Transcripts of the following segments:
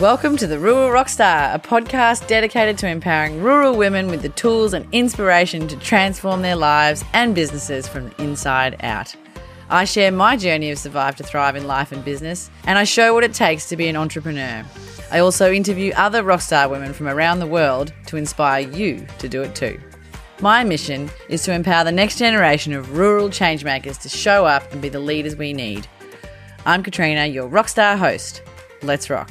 Welcome to the Rural Rockstar, a podcast dedicated to empowering rural women with the tools and inspiration to transform their lives and businesses from the inside out. I share my journey of survive to thrive in life and business, and I show what it takes to be an entrepreneur. I also interview other rockstar women from around the world to inspire you to do it too. My mission is to empower the next generation of rural changemakers to show up and be the leaders we need. I'm Katrina, your rockstar host. Let's rock.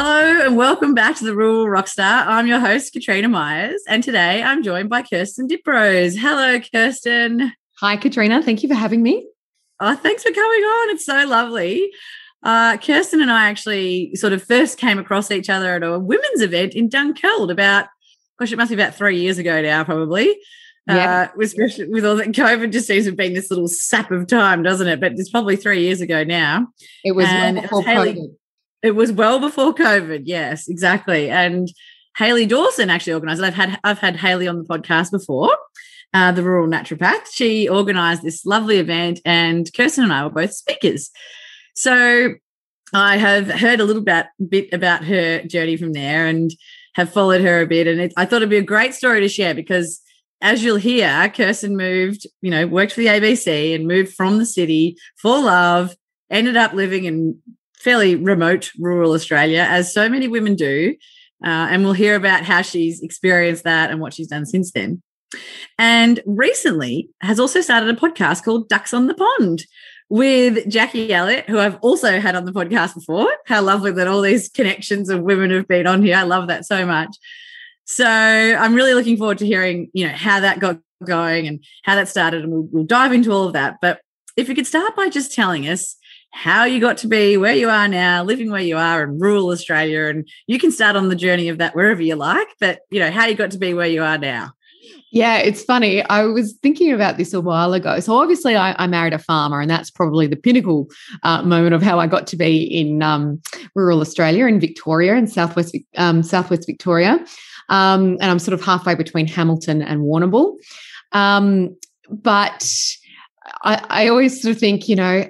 Hello and welcome back to the Rural Rockstar. I'm your host, Katrina Myers, and today I'm joined by Kirsten Diprose. Hello, Kirsten. Hi, Katrina. Thank you for having me. Oh, thanks for coming on. It's so lovely. Uh, Kirsten and I actually sort of first came across each other at a women's event in Dunkeld about, gosh, it must be about three years ago now, probably. Yeah. Uh, especially with all that COVID just seems to have been this little sap of time, doesn't it? But it's probably three years ago now. It was well before COVID. It was well before COVID. Yes, exactly. And Haley Dawson actually organised it. I've had I've had Haley on the podcast before, uh, the Rural Naturopath. She organised this lovely event, and Kirsten and I were both speakers. So I have heard a little bit, bit about her journey from there, and have followed her a bit. And it, I thought it'd be a great story to share because, as you'll hear, Kirsten moved, you know, worked for the ABC and moved from the city for love. Ended up living in fairly remote rural Australia, as so many women do. Uh, and we'll hear about how she's experienced that and what she's done since then. And recently has also started a podcast called Ducks on the Pond with Jackie Elliott, who I've also had on the podcast before. How lovely that all these connections of women have been on here. I love that so much. So I'm really looking forward to hearing, you know, how that got going and how that started, and we'll, we'll dive into all of that. But if you could start by just telling us how you got to be where you are now, living where you are in rural Australia. And you can start on the journey of that wherever you like, but you know, how you got to be where you are now. Yeah, it's funny. I was thinking about this a while ago. So obviously, I, I married a farmer, and that's probably the pinnacle uh, moment of how I got to be in um, rural Australia, in Victoria, in southwest um, southwest Victoria, um, and I'm sort of halfway between Hamilton and Warrnambool. Um, but I, I always sort of think, you know,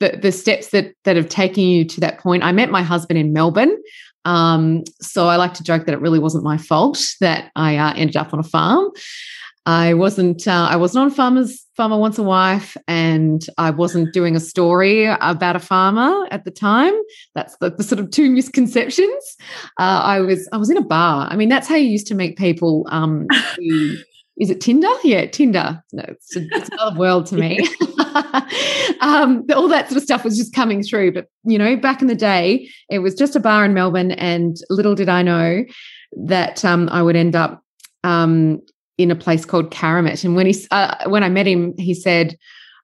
the, the steps that that have taken you to that point. I met my husband in Melbourne. Um, so I like to joke that it really wasn't my fault that I uh, ended up on a farm. I wasn't. Uh, I wasn't on farmers farmer wants a wife, and I wasn't doing a story about a farmer at the time. That's the, the sort of two misconceptions. Uh, I was. I was in a bar. I mean, that's how you used to meet people. Um, who, is it Tinder? Yeah, Tinder. No, it's, a, it's another world to me. um, all that sort of stuff was just coming through. But, you know, back in the day, it was just a bar in Melbourne. And little did I know that um, I would end up um, in a place called Caramut. And when he, uh, when I met him, he said,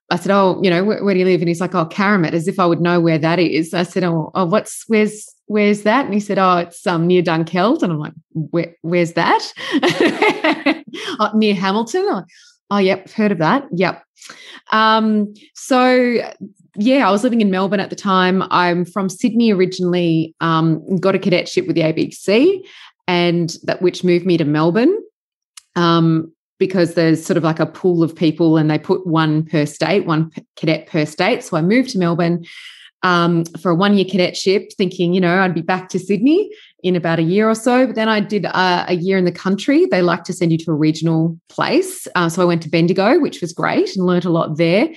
I said, "Oh, you know, where, where, do you live?" And he's like, "Oh, Caramut," as if I would know where that is. I said, "Oh, oh what's where's where's that?" And he said, "Oh, it's um near Dunkeld." And I'm like, Where, "Where's that?" oh, near Hamilton. Oh, oh, yep, heard of that. Yep. Um, so yeah, I was living in Melbourne at the time. I'm from Sydney originally. Um, got a cadetship with the ABC, and that which moved me to Melbourne. Um, because there's sort of like a pool of people and they put one per state, one cadet per state. So I moved to Melbourne um, for a one year cadetship, thinking, you know, I'd be back to Sydney in about a year or so. But then I did uh, a year in the country. They like to send you to a regional place. Uh, so I went to Bendigo, which was great and learned a lot there.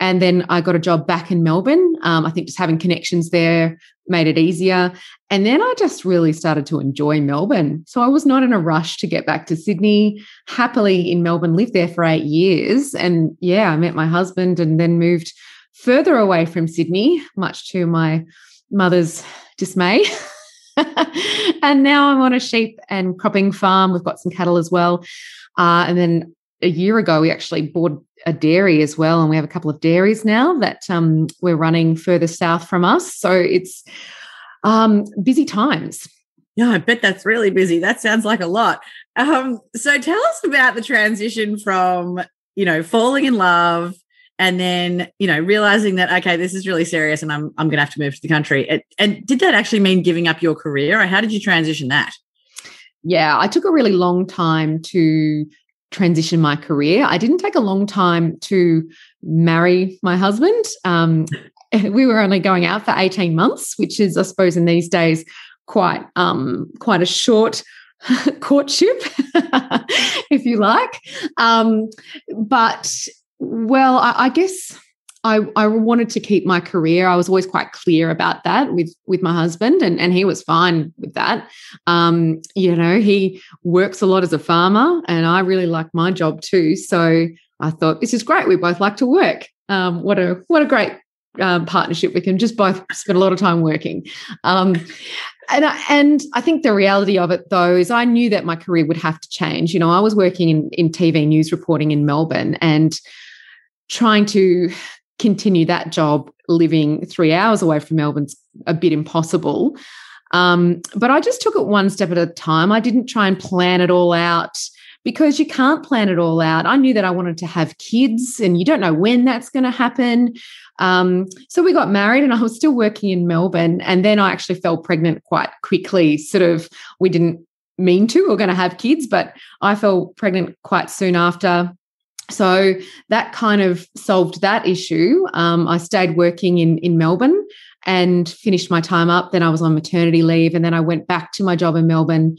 And then I got a job back in Melbourne. Um, I think just having connections there made it easier. And then I just really started to enjoy Melbourne. So I was not in a rush to get back to Sydney. Happily in Melbourne, lived there for eight years. And yeah, I met my husband and then moved further away from Sydney, much to my mother's dismay. and now I'm on a sheep and cropping farm. We've got some cattle as well. Uh, and then a year ago, we actually bought a dairy as well, and we have a couple of dairies now that um, we're running further south from us. So it's um, busy times. Yeah, I bet that's really busy. That sounds like a lot. Um, so tell us about the transition from you know falling in love and then you know realizing that okay this is really serious and i'm, I'm gonna have to move to the country. And, and did that actually mean giving up your career? Or how did you transition that? Yeah i took a really long time to transition my career. I didn't take a long time to marry my husband. Um, we were only going out for 18 months, which is, I suppose, in these days, quite um, quite a short courtship, if you like. Um, but well, I, I guess I, I wanted to keep my career. I was always quite clear about that with with my husband, and and he was fine with that. Um, you know, he works a lot as a farmer, and I really like my job too. So I thought this is great. We both like to work. Um, what a what a great um, partnership. We can just both spend a lot of time working. Um, and I, and I think the reality of it though is I knew that my career would have to change. You know, I was working in in TV news reporting in Melbourne and trying to continue that job living three hours away from Melbourne's a bit impossible. Um, but I just took it one step at a time. I didn't try and plan it all out because you can't plan it all out. I knew that I wanted to have kids, and you don't know when that's going to happen. Um, so we got married, and I was still working in Melbourne. And then I actually fell pregnant quite quickly. Sort of, we didn't mean to, we are going to have kids, but I fell pregnant quite soon after. So that kind of solved that issue. Um, I stayed working in in Melbourne and finished my time up. Then I was on maternity leave, and then I went back to my job in Melbourne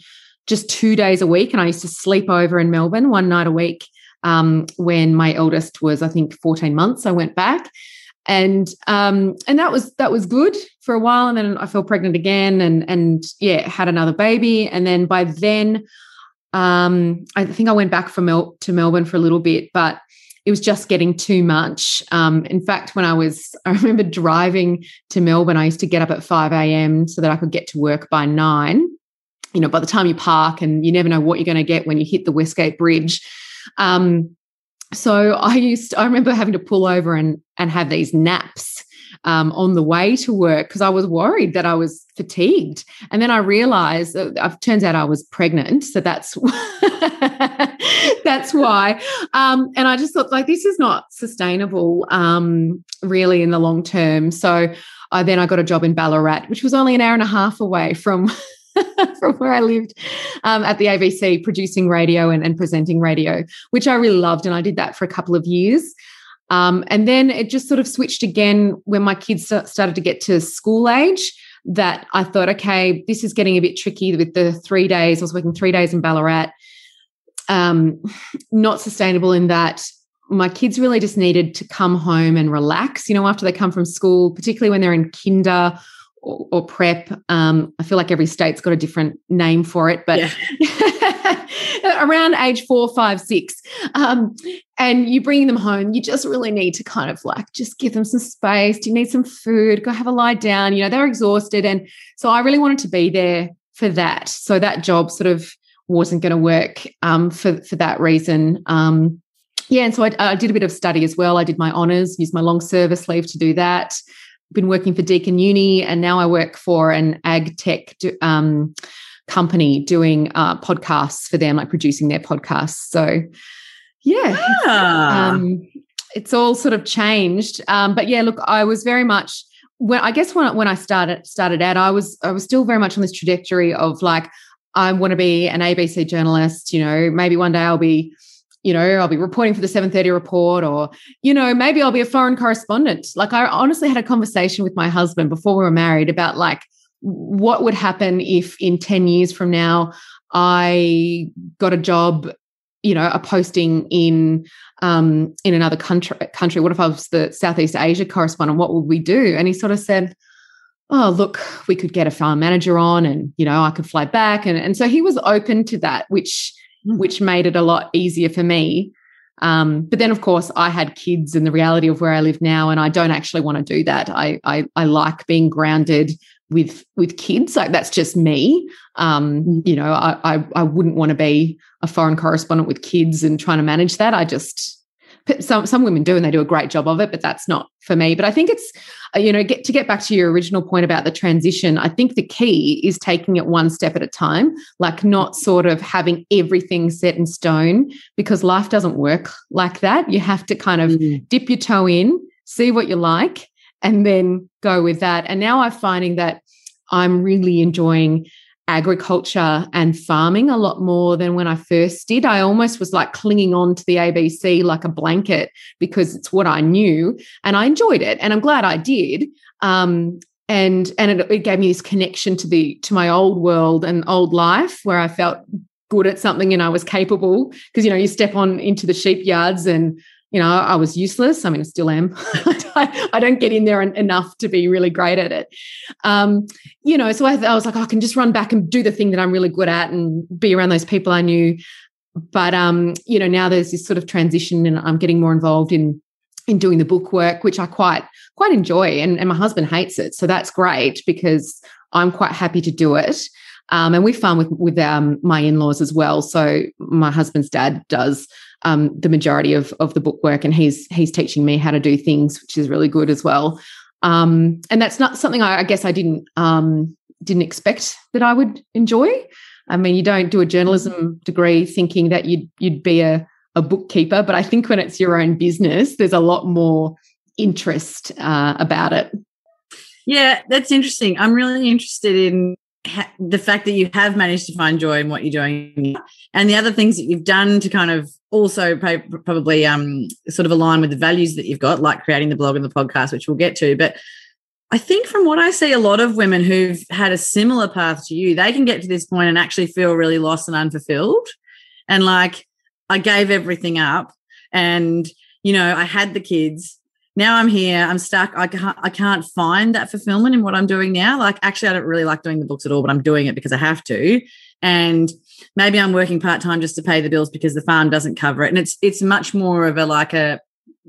just two days a week. And I used to sleep over in Melbourne one night a week. Um, when my eldest was, I think, 14 months, I went back. And um, and that was that was good for a while. And then I fell pregnant again and and yeah, had another baby. And then by then um, I think I went back from Mel- to Melbourne for a little bit, but it was just getting too much. Um, in fact, when I was, I remember driving to Melbourne, I used to get up at 5 a.m. so that I could get to work by nine. You know, by the time you park and you never know what you're going to get when you hit the Westgate Bridge. Um, so I used, I remember having to pull over and and have these naps um, on the way to work because I was worried that I was fatigued. And then I realized that it uh, turns out I was pregnant. So that's that's why. Um, and I just thought like this is not sustainable um, really in the long term. So I then I got a job in Ballarat, which was only an hour and a half away from from where I lived um, at the ABC, producing radio and, and, presenting radio, which I really loved. And I did that for a couple of years. Um, and then it just sort of switched again when my kids started to get to school age. That I thought, okay, this is getting a bit tricky with the three days. I was working three days in Ballarat. Um, not sustainable in that my kids really just needed to come home and relax, you know, after they come from school, particularly when they're in kinder or, or prep. Um, I feel like every state's got a different name for it, but yeah. around age four, five, six, um, and you bring them home, you just really need to kind of like just give them some space. Do you need some food? Go have a lie down. You know, they're exhausted. And so I really wanted to be there for that. So that job sort of wasn't going to work um, for, for that reason. Um, yeah, and so I, I, did a bit of study as well. I did my honours, used my long service leave to do that been working for Deakin Uni, and now I work for an ag tech um, company doing uh, podcasts for them, like producing their podcasts. So, yeah, yeah. Um, it's all sort of changed. Um, but yeah, look, I was very much when I guess when when I started started out, I was I was still very much on this trajectory of like I want to be an ABC journalist. You know, maybe one day I'll be you know, I'll be reporting for the 7:30 report or you know, maybe I'll be a foreign correspondent. Like I honestly had a conversation with my husband before we were married about like what would happen if in 10 years from now I got a job you know a posting in um in another country country what if i was the southeast asia correspondent what would we do and he sort of said oh look we could get a farm manager on and you know i could fly back and, and so he was open to that which Mm. which made it a lot easier for me. Um, but then, of course, I had kids and the reality of where I live now, and I don't actually want to do that. I I, I like being grounded with with kids. Like that's just me. Um, mm. you know, I, I I wouldn't want to be a foreign correspondent with kids and trying to manage that. I just some some women do and they do a great job of it but that's not for me but i think it's uh, you know get to get back to your original point about the transition i think the key is taking it one step at a time like not sort of having everything set in stone because life doesn't work like that you have to kind of mm. dip your toe in see what you like and then go with that and now i'm finding that i'm really enjoying agriculture and farming a lot more than when I first did. I almost was like clinging on to the ABC like a blanket because it's what I knew and I enjoyed it and I'm glad I did. Um, and and it, it gave me this connection to the to my old world and old life where I felt good at something and I was capable because you know you step on into the sheep yards and you know I was useless. I mean I still am. I, don't get in there enough to be really great at it. Um, you know so I, I was like oh, I can just run back and do the thing that I'm really good at and be around those people I knew. But um, you know now there's this sort of transition and I'm getting more involved in in doing the book work which I quite quite enjoy and, and my husband hates it. So that's great because I'm quite happy to do it. Um, and we farm with with um, my in laws as well. So my husband's dad does um, the majority of of the book work, and he's he's teaching me how to do things, which is really good as well. Um, and that's not something I, I guess I didn't um, didn't expect that I would enjoy. I mean, you don't do a journalism degree thinking that you'd you'd be a a bookkeeper, but I think when it's your own business, there's a lot more interest uh, about it. Yeah, that's interesting. I'm really interested in the fact that you have managed to find joy in what you're doing and the other things that you've done to kind of also probably um, sort of align with the values that you've got like creating the blog and the podcast which we'll get to but I think from what I see, a lot of women who've had a similar path to you, they can get to this point and actually feel really lost and unfulfilled. And like, I gave everything up and, you know, I had the kids now I'm here, I'm stuck. I can't, I can't find that fulfillment in what I'm doing now. Like, actually, I don't really like doing the books at all, but I'm doing it because I have to. And maybe I'm working part time just to pay the bills because the farm doesn't cover it. And it's it's much more of a like a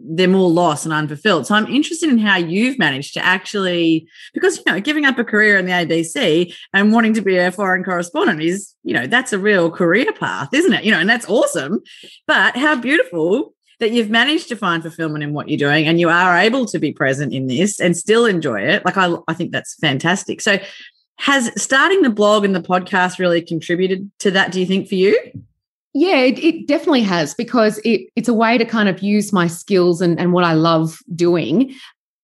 they're more lost and unfulfilled. So I'm interested in how you've managed to actually, because you know, giving up a career in the ABC and wanting to be a foreign correspondent is, you know, that's a real career path, isn't it? You know, and that's awesome. But how beautiful that you've managed to find fulfillment in what you're doing and you are able to be present in this and still enjoy it. Like, I, I think that's fantastic. So, has starting the blog and the podcast really contributed to that, do you think, for you? Yeah, it, it definitely has because it, it's a way to kind of use my skills and, and what I love doing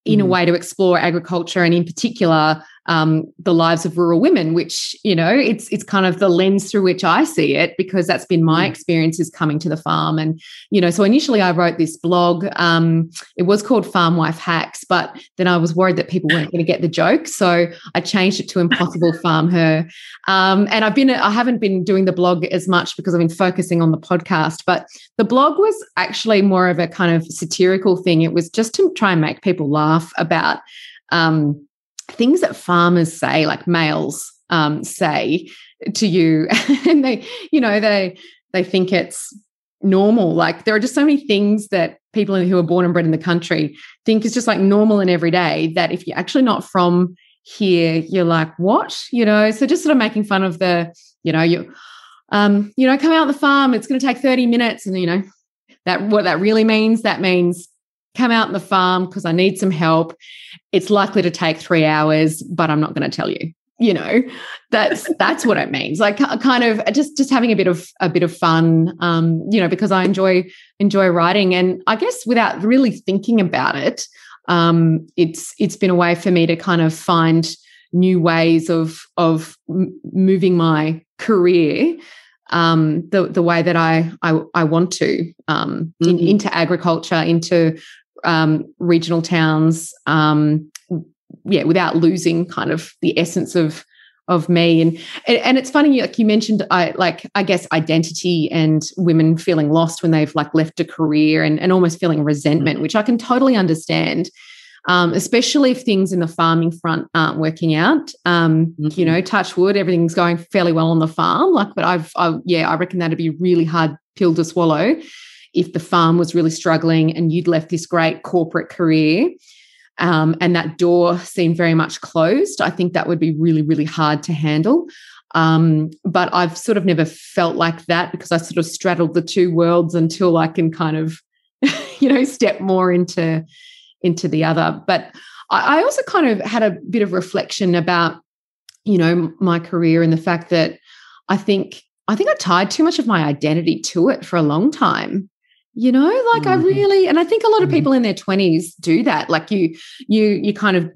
in mm. a way to explore agriculture and, in particular, um, the lives of rural women, which you know it's it's kind of the lens through which I see it because that's been my mm. experiences coming to the farm. And you know, so initially I wrote this blog. Um, it was called Farm Wife Hacks, but then I was worried that people weren't going to get the joke, so I changed it to Impossible Farm Her. Um, and I've been I haven't been doing the blog as much because I've been focusing on the podcast. But the blog was actually more of a kind of satirical thing. It was just to try and make people laugh about. Um, things that farmers say, like males um, say to you, and they, you know, they they think it's normal. Like there are just so many things that people who are born and bred in the country think is just like normal and everyday that if you're actually not from here, you're like, what? You know, so just sort of making fun of the, you know, you um, you know, come out the farm, it's gonna take 30 minutes. And you know, that what that really means, that means come out in the farm because I need some help. It's likely to take three hours, but I'm not going to tell you. You know, that's that's what it means. Like kind of just just having a bit of a bit of fun. Um, you know, because I enjoy enjoy writing, and I guess without really thinking about it, um, it's it's been a way for me to kind of find new ways of of moving my career um, the the way that I I, I want to um, mm-hmm. in, into agriculture, into um, regional towns, um, yeah, without losing kind of the essence of of me. And and it's funny, like you mentioned, I like I guess identity and women feeling lost when they've like left a career and and almost feeling resentment, mm-hmm. which I can totally understand. Um, especially if things in the farming front aren't working out. Um, mm-hmm. You know, touch wood, everything's going fairly well on the farm. Like, but I've, I, yeah, I reckon that'd be a really hard pill to swallow if the farm was really struggling and you'd left this great corporate career um, and that door seemed very much closed, I think that would be really, really hard to handle. Um, but I've sort of never felt like that because I sort of straddled the two worlds until I can kind of, you know, step more into into the other. But I, I also kind of had a bit of reflection about, you know, my career and the fact that I think I think I tied too much of my identity to it for a long time you know like mm-hmm. i really and i think a lot of mm-hmm. people in their 20s do that like you you you kind of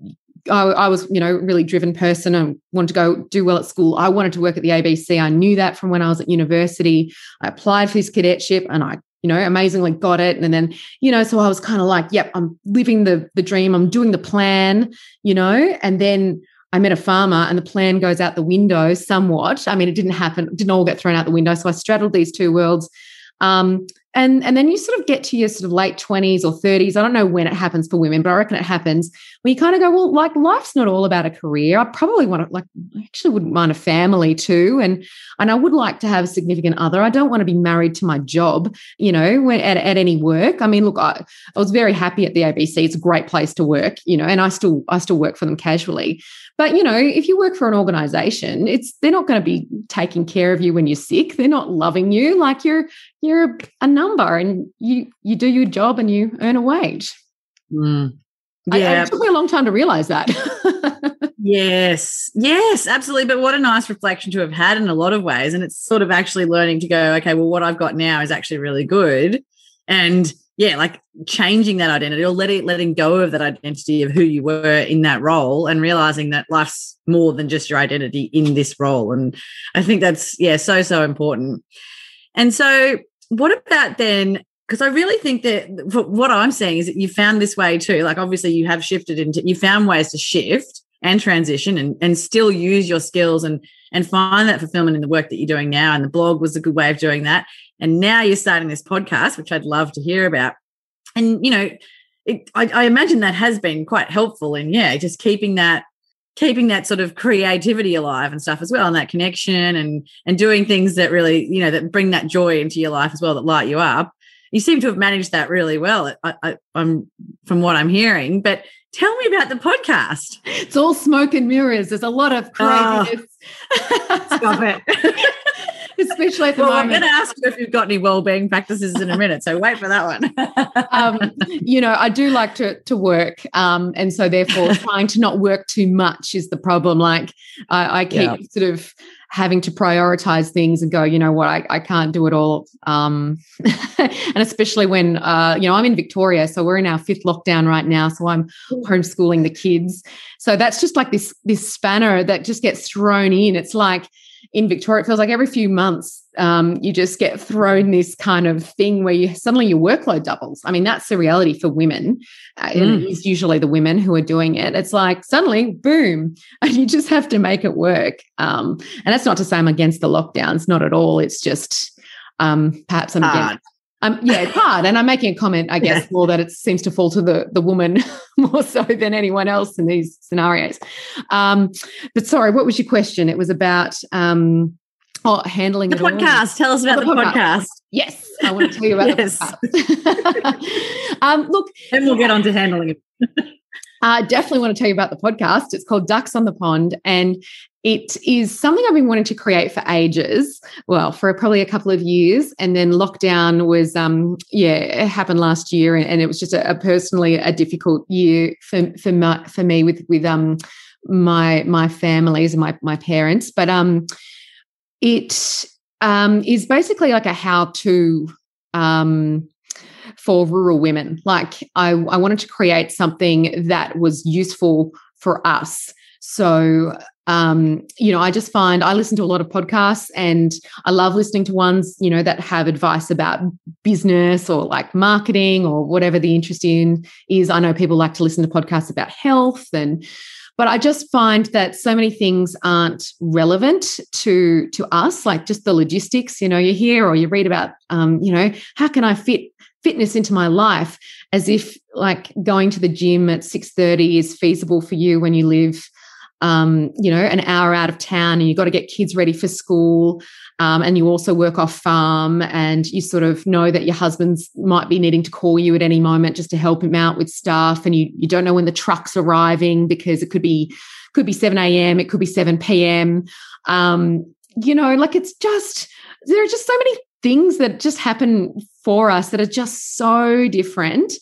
I, I, was, you know, really driven person and wanted to go do well at school. I wanted to work at the ABC. I knew that from when I was at university. I applied for this cadetship and I, you know, amazingly got it. And then, you know, so I was kind of like, yep, I'm living the the dream. I'm doing the plan, you know, and then I met a farmer and the plan goes out the window somewhat. I mean, it didn't happen, didn't all get thrown out the window. So I straddled these two worlds. Um, and and then you sort of get to your sort of late 20s or 30s i don't know when it happens for women but i reckon it happens when you kind of go well like life's not all about a career. I probably want to like i actually wouldn't mind a family too and and i would like to have a significant other. I don't want to be married to my job you know at, at any work. I mean look I, I was very happy at the abc it's a great place to work you know and i still i still work for them casually. But you know, if you work for an organization, it's they're not going to be taking care of you when you're sick. They're not loving you. Like you're you're a number, and you you do your job and you earn a wage. Mm. Yeah, I, it took me a long time to realize that. yes, yes, absolutely. But what a nice reflection to have had in a lot of ways, and it's sort of actually learning to go, okay, well, what I've got now is actually really good, and yeah, like changing that identity or letting letting go of that identity of who you were in that role and realizing that life's more than just your identity in this role. And I think that's yeah, so so important. And so what about then because I really think that what I'm saying is that you found this way too. Like obviously you have shifted into you found ways to shift and transition and, and still use your skills and and find that fulfillment in the work that you're doing now. And the blog was a good way of doing that. And now you're starting this podcast, which I'd love to hear about. And, you know, it, I, I imagine that has been quite helpful in, yeah, just keeping that keeping that sort of creativity alive and stuff as well and that connection and and doing things that really you know that bring that joy into your life as well that light you up. You seem to have managed that really well I, am from what i'm hearing but tell me about the podcast. It's all smoke and mirrors. There's a lot of ah. craziness. Oh, stop it especially at the well, moment. I'm going to ask you if you've got any well-being practices in a minute, so wait for that one. um, you know, I do like to to work, um, and so therefore, trying to not work too much is the problem. Like I, I keep yeah. sort of having to prioritize things and go, you know what, I, I can't do it all. Um, and especially when, uh, you know, I'm in Victoria, so we're in our fifth lockdown right now. So I'm homeschooling the kids. So that's just like this, this spanner that just gets thrown in. It's like, in Victoria, it feels like every few months um, you just get thrown this kind of thing where you suddenly your workload doubles. I mean, that's the reality for women. Uh, mm. It's usually the women who are doing it. It's like suddenly, boom, and you just have to make it work. Um, and that's not to say I'm against the lockdowns, not at all. It's just um, perhaps I'm Hard. against um, yeah, it's hard. And I'm making a comment, I guess, more that it seems to fall to the, the woman more so than anyone else in these scenarios. Um, but sorry, what was your question? It was about um, oh, handling the podcast. Tell us about oh, the, the podcast. podcast. Yes, I want to tell you about yes. the podcast. um, look, then we'll get on to handling it. I uh, definitely want to tell you about the podcast. It's called Ducks on the Pond, and it is something I've been wanting to create for ages. Well, for probably a couple of years, and then lockdown was, um, yeah, it happened last year, and, and it was just a, a, personally a difficult year for for my, for me with with um my my families and my my parents. But um, it um is basically like a how to um for rural women. Like I, I wanted to create something that was useful for us. So um, you know, I just find I listen to a lot of podcasts and I love listening to ones, you know, that have advice about business or like marketing or whatever the interest in is. I know people like to listen to podcasts about health and but I just find that so many things aren't relevant to to us, like just the logistics. You know, you hear or you read about, um, you know, how can I fit fitness into my life as if like going to the gym at 6:30 is feasible for you when you live um, you know, an hour out of town and you've got to get kids ready for school. Um, and you also work off farm and you sort of know that your husband's might be needing to call you at any moment just to help him out with stuff. And you, you don't know when the truck's arriving because it could be, could be 7 a.m. It could be 7 p.m. Um, you know, like it's just, there are just so many things that just happen for us that are just so different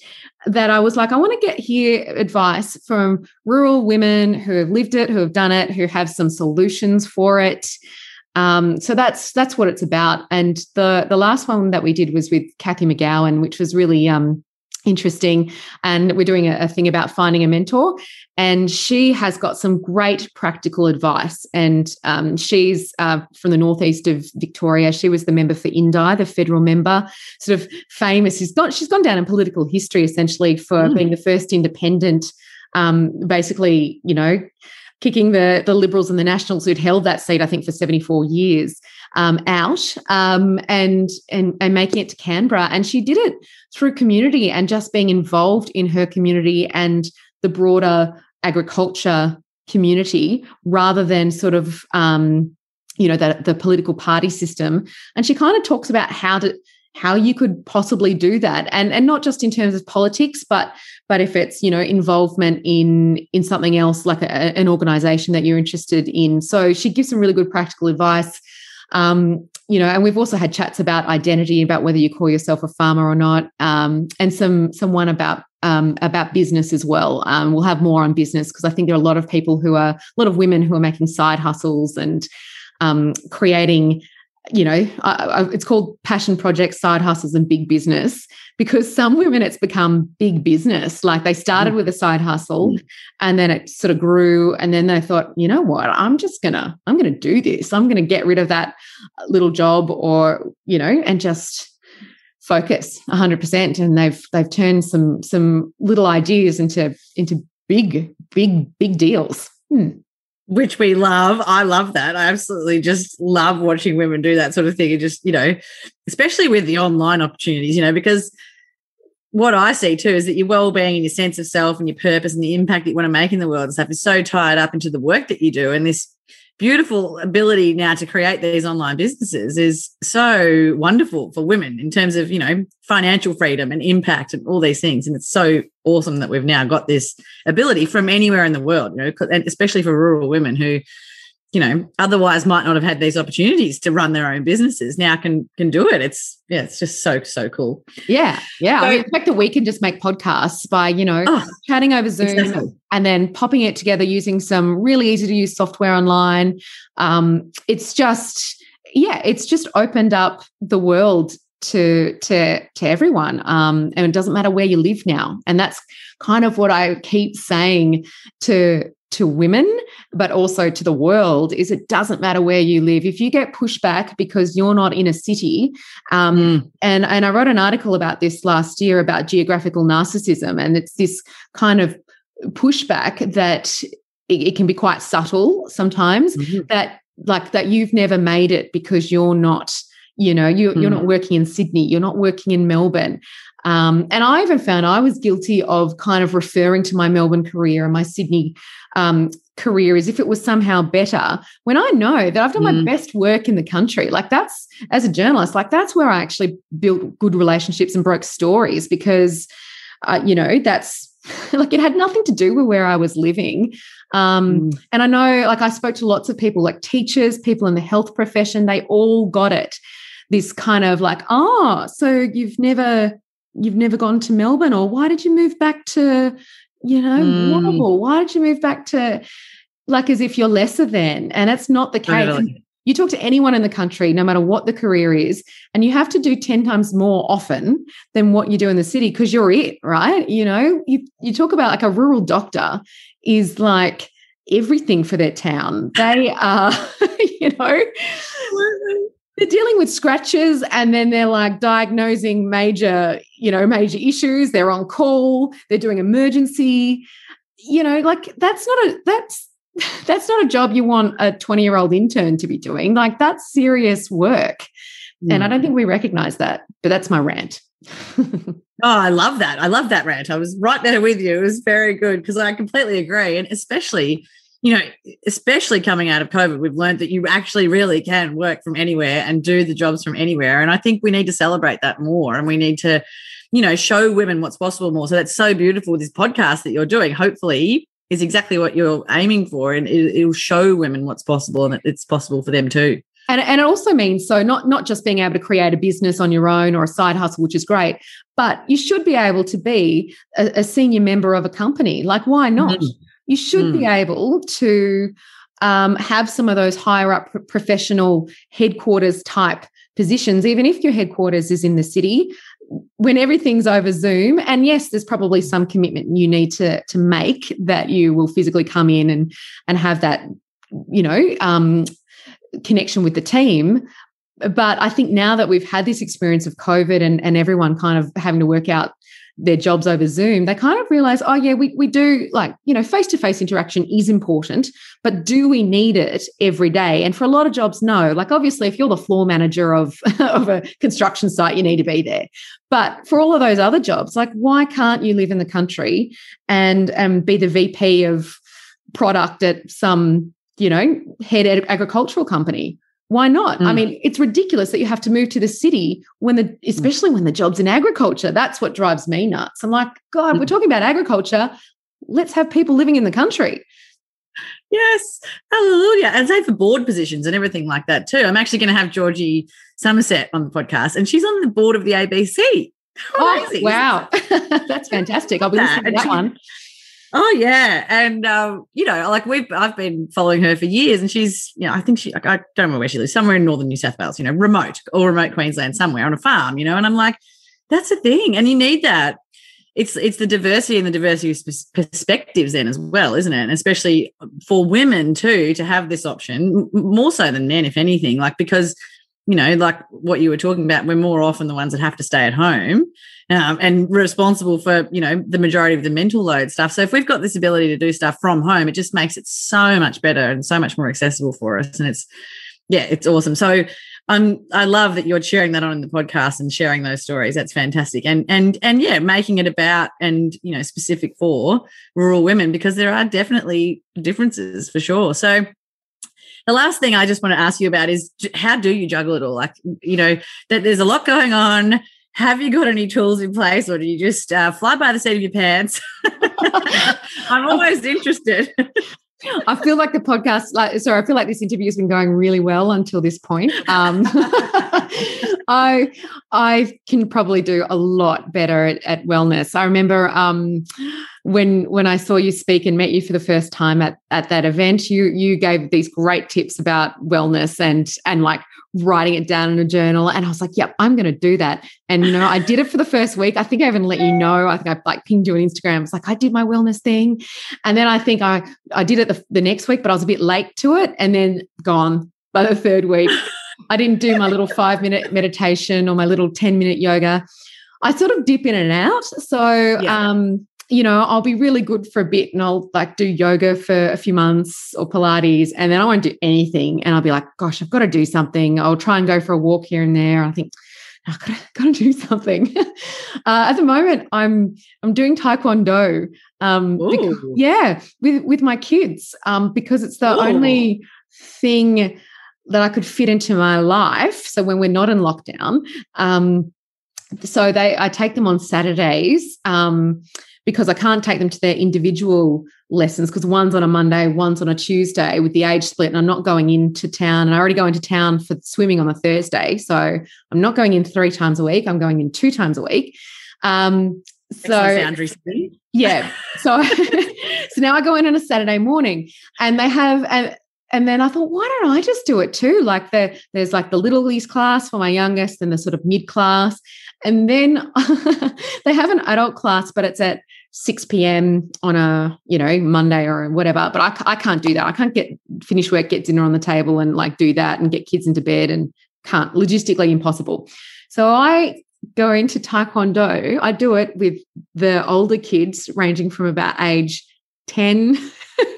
that I was like, I want to get here advice from rural women who have lived it, who have done it, who have some solutions for it. Um, so that's that's what it's about. And the the last one that we did was with Cathy McGowan, which was really um, interesting. And we're doing a, a, thing about finding a mentor. And she has got some great practical advice. And um, she's uh, from the northeast of Victoria. She was the member for Indi, the federal member, sort of famous. She's gone, she's gone down in political history essentially for mm. being the first independent, um, basically, you know, kicking the, the Liberals and the Nationals who'd held that seat, I think, for 74 years um, out um, and, and and making it to Canberra. And she did it through community and just being involved in her community and the broader agriculture community rather than sort of um, you know the, the political party system. And she kind of talks about how to how you could possibly do that and and not just in terms of politics but but if it's you know involvement in in something else like a, an organization that you're interested in so she gives some really good practical advice um, you know, and we've also had chats about identity, about whether you call yourself a farmer or not, um, and some someone about um, about business as well. Um, we'll have more on business because I think there are a lot of people who are a lot of women who are making side hustles and um, creating you know, it's called passion projects, side hustles, and big business because some women it's become big business. Like they started mm. with a side hustle mm. and then it sort of grew. And then they thought, you know what, I'm just gonna, I'm gonna do this. I'm gonna get rid of that little job or, you know, and just focus 100% and they've they've turned some some little ideas into into big big big deals hmm which we love. I love that. I absolutely just love watching women do that sort of thing. And just, you know, especially with the online opportunities, you know, because what I see too is that your well-being and your sense of self and your purpose and the impact that you want to make in the world and stuff is so tied up into the work that you do. And this beautiful ability now to create these online businesses is so wonderful for women in terms of you know financial freedom and impact and all these things. And it's so awesome that we've now got this ability from anywhere in the world you know and especially for rural women who you know otherwise might not have had these opportunities to run their own businesses. Now can can do it. It's yeah it's just so so cool. Yeah yeah. So, i mean the fact that we can just make podcasts by you know oh, chatting over zoom exactly. and then popping it together using some really easy to use software online. Um it's just yeah it's just opened up the world to to to everyone. Um and it doesn't matter where you live now. And that's kind of what i keep saying to to women, but also to the world, is it doesn't matter where you live. If you get pushback because you're not in a city, um, mm. and and I wrote an article about this last year about geographical narcissism, and it's this kind of pushback that it, it can be quite subtle sometimes. Mm-hmm. That like that you've never made it because you're not you know you, mm. you're not working in sydney you're not working in melbourne um, and I even found I was guilty of kind of referring to my Melbourne career and my Sydney um, career as if it was somehow better when I know that I've done mm. my best work in the country. Like that's, as a journalist, like that's where I actually built good relationships and broke stories because, uh, you know, that's like it had nothing to do with where I was living. Um, mm. And I know, like, I spoke to lots of people, like teachers, people in the health profession, they all got it. This kind of like, oh, so you've never you've never gone to Melbourne or why did you move back to, you know, mm. Why did you move back to like as if you're lesser than? And it's not the case. You talk to anyone in the country, no matter what the career is, and you have to do 10 times more often than what you do in the city because you're it, right? You know, you, you talk about like a rural doctor is like everything for their town. They are, you know, they're dealing with scratches and then they're like diagnosing major you know major issues. They're on call. They're doing emergency. You know like that's not a that's that's not a job you want a 20 year old intern to be doing. Like that's serious work. Mm. and i don't think we recognize that but that's my rant. Oh i love that. I love that rant. I was right there with you. It was very good because i completely agree. And especially you know, especially coming out of COVID, we've learned that you actually really can work from anywhere and do the jobs from anywhere. And I think we need to celebrate that more and we need to, you know, show women what's possible more. So that's so beautiful. This podcast that you're doing, hopefully, is exactly what you're aiming for. And it, will show women what's possible and it's possible for them too. And, and it also means so not not just being able to create a business on your own or a side hustle, which is great, but you should be able to be a, a senior member of a company. Like, why not? Mm-hmm you should mm. be able to um, have some of those higher up professional headquarters type positions, even if your headquarters is in the city. when everything's over Zoom, and yes, there's probably some commitment you need to to make that you will physically come in and and have that, you know, um, connection with the team. But I think now that we've had this experience of COVID and and everyone kind of having to work out their jobs over Zoom, they kind of realize, oh, yeah, we, we do like, you know, face to face interaction is important, but do we need it every day? And for a lot of jobs, no. Like, obviously, if you're the floor manager of, of a construction site, you need to be there. But for all of those other jobs, like, why can't you live in the country and um, be the VP of product at some, you know, head agricultural company? Why not? Mm. I mean, it's ridiculous that you have to move to the city when the, mm. especially when the job's in agriculture. That's what drives me nuts. I'm like, God, mm. we're talking about agriculture. Let's have people living in the country. Yes, hallelujah. And say for board positions and everything like that too. I'm actually going to have Georgie Somerset on the podcast, and she's on the board of the ABC. oh, wow. That's fantastic. I'll be listening to that one. Oh yeah, and um, you know, like we've I've been following her for years, and she's you know I think she I don't remember where she lives, somewhere in northern New South Wales, you know, remote or remote Queensland, somewhere on a farm, you know, and I'm like, that's the thing, and you need that. It's it's the diversity and the diversity of perspectives then as well, isn't it? And especially for women too to have this option more so than men, if anything, like because you know, like what you were talking about, we're more often the ones that have to stay at home um, and responsible for, you know, the majority of the mental load stuff. So if we've got this ability to do stuff from home, it just makes it so much better and so much more accessible for us. And it's, yeah, it's awesome. So I'm, I love that you're sharing that on the podcast and sharing those stories. That's fantastic. And, and, and yeah, making it about and, you know, specific for rural women because there are definitely differences for sure. So, the last thing I just want to ask you about is how do you juggle it all? Like, you know, that there's a lot going on. Have you got any tools in place or do you just uh, fly by the seat of your pants? I'm almost interested. I feel like the podcast, like, sorry, I feel like this interview has been going really well until this point. Um, I I can probably do a lot better at, at wellness. I remember um, when when I saw you speak and met you for the first time at at that event, you you gave these great tips about wellness and and like writing it down in a journal. And I was like, yep, I'm going to do that. And you know, I did it for the first week. I think I even let you know. I think I like pinged you on Instagram. It's like I did my wellness thing, and then I think I I did it the, the next week, but I was a bit late to it, and then gone by the third week. I didn't do my little five minute meditation or my little 10 minute yoga. I sort of dip in and out. So, yeah. um, you know, I'll be really good for a bit and I'll like do yoga for a few months or Pilates, and then I won't do anything. And I'll be like, gosh, I've got to do something. I'll try and go for a walk here and there. I think, I've got to, got to do something. uh, at the moment, I'm I'm doing Taekwondo. Um, because, yeah, with with my kids, um, because it's the Ooh. only thing that I could fit into my life. So when we're not in lockdown, um, so they I take them on Saturdays um, because I can't take them to their individual lessons because one's on a Monday, one's on a Tuesday with the age split, and I'm not going into town. And I already go into town for swimming on a Thursday, so I'm not going in three times a week. I'm going in two times a week. Um, so yeah, so so now I go in on a Saturday morning, and they have and and then I thought, why don't I just do it too? Like the, there's like the little least class for my youngest and the sort of mid class. And then they have an adult class, but it's at 6 p.m. on a, you know, Monday or whatever. But I, I can't do that. I can't get finish work, get dinner on the table and like do that and get kids into bed and can't logistically impossible. So I go into Taekwondo. I do it with the older kids ranging from about age 10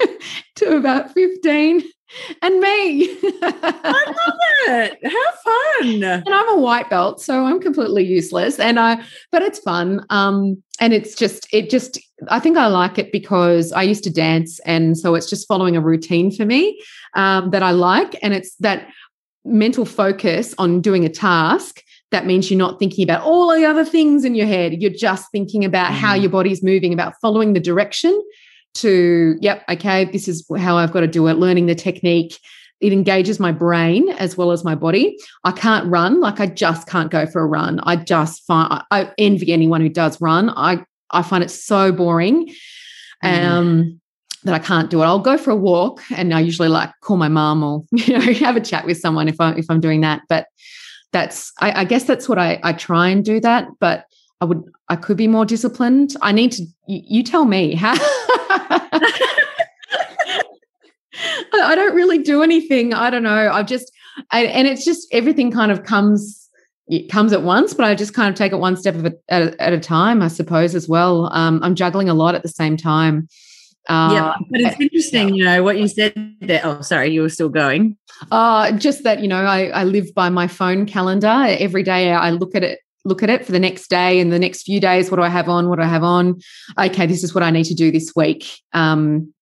to about 15 and me. I love it. How fun. And I'm a white belt, so I'm completely useless. And I but it's fun. Um and it's just it just I think I like it because I used to dance and so it's just following a routine for me um that I like and it's that mental focus on doing a task that means you're not thinking about all the other things in your head. You're just thinking about mm. how your body's moving, about following the direction to, yep, okay, this is how I've got to do it, learning the technique. It engages my brain as well as my body. I can't run, like I just can't go for a run. I just find I envy anyone who does run. I I find it so boring. Mm. Um that I can't do it. I'll go for a walk and I usually like call my mom or you know have a chat with someone if I if I'm doing that. But that's I, I guess that's what I, I try and do that, but I would I could be more disciplined. I need to you, you tell me how I don't really do anything. I don't know. I've just I, and it's just everything kind of comes it comes at once, but I just kind of take it one step at a, at a time, I suppose, as well. Um, I'm juggling a lot at the same time. Uh, yeah, but it's interesting, you know, what you said there. Oh, sorry, you were still going. Uh, just that, you know, I, I live by my phone calendar. Every day I look at it, look at it for the next day and the next few days. What do I have on? What do I have on? Okay, this is what I need to do this week. Um,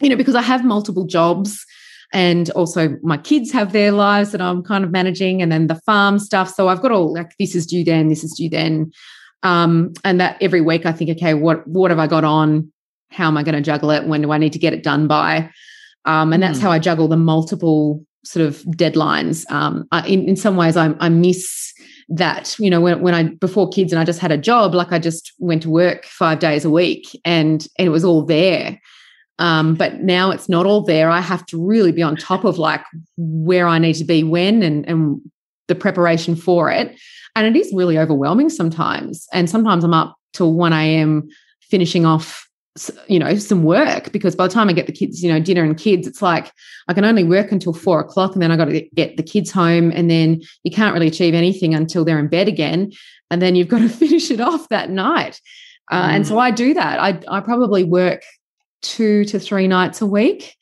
you know, because I have multiple jobs and also my kids have their lives that I'm kind of managing, and then the farm stuff. So I've got all like this is due then, this is due then, um, and that every week I think, okay, what what have I got on? How am I going to juggle it? When do I need to get it done by? Um, and that's mm. how I juggle the multiple sort of deadlines. Um, I, in in some ways, I, I miss that you know when, when i before kids and i just had a job like i just went to work five days a week and, and it was all there um, but now it's not all there. I have to really be on top of like where I need to be when and, and the preparation for it. And it is really overwhelming sometimes. And sometimes I'm up till 1 a.m. finishing off you know some work because by the time i get the kids you know dinner and kids it's like i can only work until four o'clock and then i got to get the kids home and then you can't really achieve anything until they're in bed again and then you've got to finish it off that night uh, mm. and so i do that i, I probably work two to three nights a week.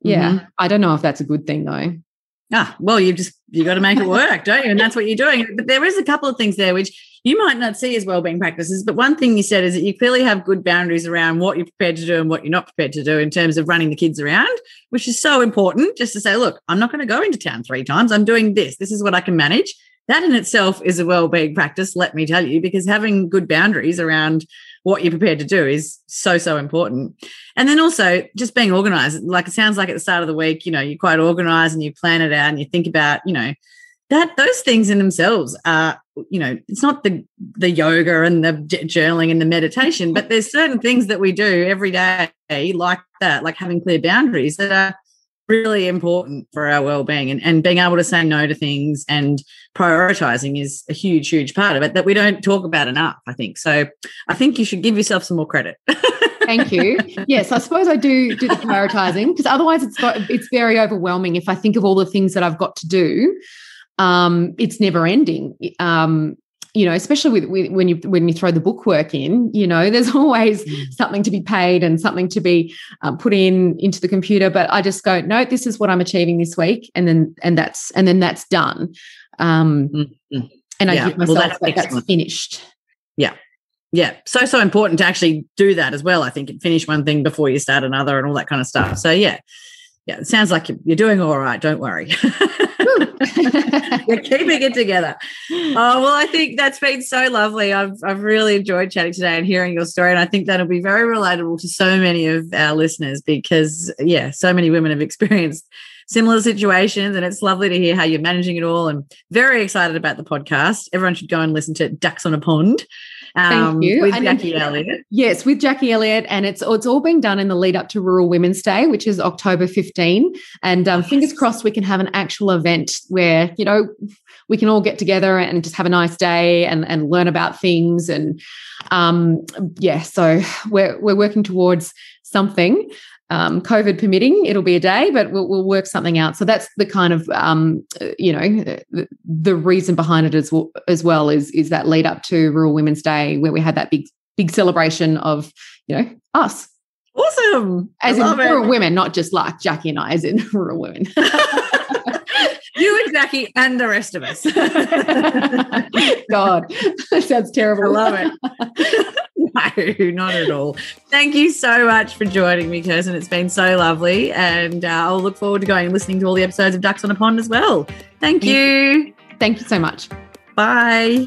Yeah. Mm-hmm. I don't know if that's a good thing though. Ah, well, you just you got to make it work, don't you? And that's what you're doing. But there is a couple of things there which you might not see as well-being practices. But one thing you said is that you clearly have good boundaries around what you're prepared to do and what you're not prepared to do in terms of running the kids around, which is so important. Just to say, look, I'm not going to go into town three times. I'm doing this. This is what I can manage. That in itself is a well-being practice, let me tell you, because having good boundaries around what you're prepared to do is so so important and then also just being organized like it sounds like at the start of the week you know you're quite organized and you plan it out and you think about you know that those things in themselves are you know it's not the the yoga and the journaling and the meditation but there's certain things that we do every day like that like having clear boundaries that are really important for our well-being and, and being able to say no to things and prioritizing is a huge huge part of it that we don't talk about enough i think. So i think you should give yourself some more credit. Thank you. Yes i suppose i do do the prioritizing because otherwise it's got it's very overwhelming if i think of all the things that i've got to do um, it's never ending um, you know, especially with, with, when you when you throw the bookwork in, you know, there's always mm. something to be paid and something to be um, put in into the computer. But I just go, no, this is what I'm achieving this week, and then and that's and then that's done. Um, mm-hmm. And I yeah. give myself well, that's, that that's finished. Yeah, yeah, so so important to actually do that as well. I think and finish one thing before you start another and all that kind of stuff. So yeah, yeah, it sounds like you're doing all right. Don't worry. You're keeping it together. Oh, well, I think that's been so lovely. I've, I've really enjoyed chatting today and hearing your story. And I think that'll be very relatable to so many of our listeners because, yeah, so many women have experienced similar situations. And it's lovely to hear how you're managing it all. And very excited about the podcast. Everyone should go and listen to Ducks on a Pond. Um, Thank you. With and Jackie Elliott. Yes, with Jackie Elliott. And it's it's all being done in the lead up to Rural Women's Day, which is October 15. And um, fingers crossed we can have an actual event where, you know, we can all get together and just have a nice day and, and learn about things. And um, yeah, so we're, we're working towards something um, COVID permitting, it'll be a day, but we'll, we'll, work something out. So that's the kind of um, you know the, the, reason behind it as well, as well is is that lead up to Rural Women's Day where we had that big big celebration of you know us. Awesome, as in rural women, not just like Jackie and I, as in rural women. you and Jackie and the rest of us. God, that sounds terrible. I love it. no, not at all. Thank you so much for joining me, Kirsten. It's been so lovely. And uh, I'll look forward to going and listening to all the episodes of Ducks on a Pond as well. Thank you. Thank you so much. Bye.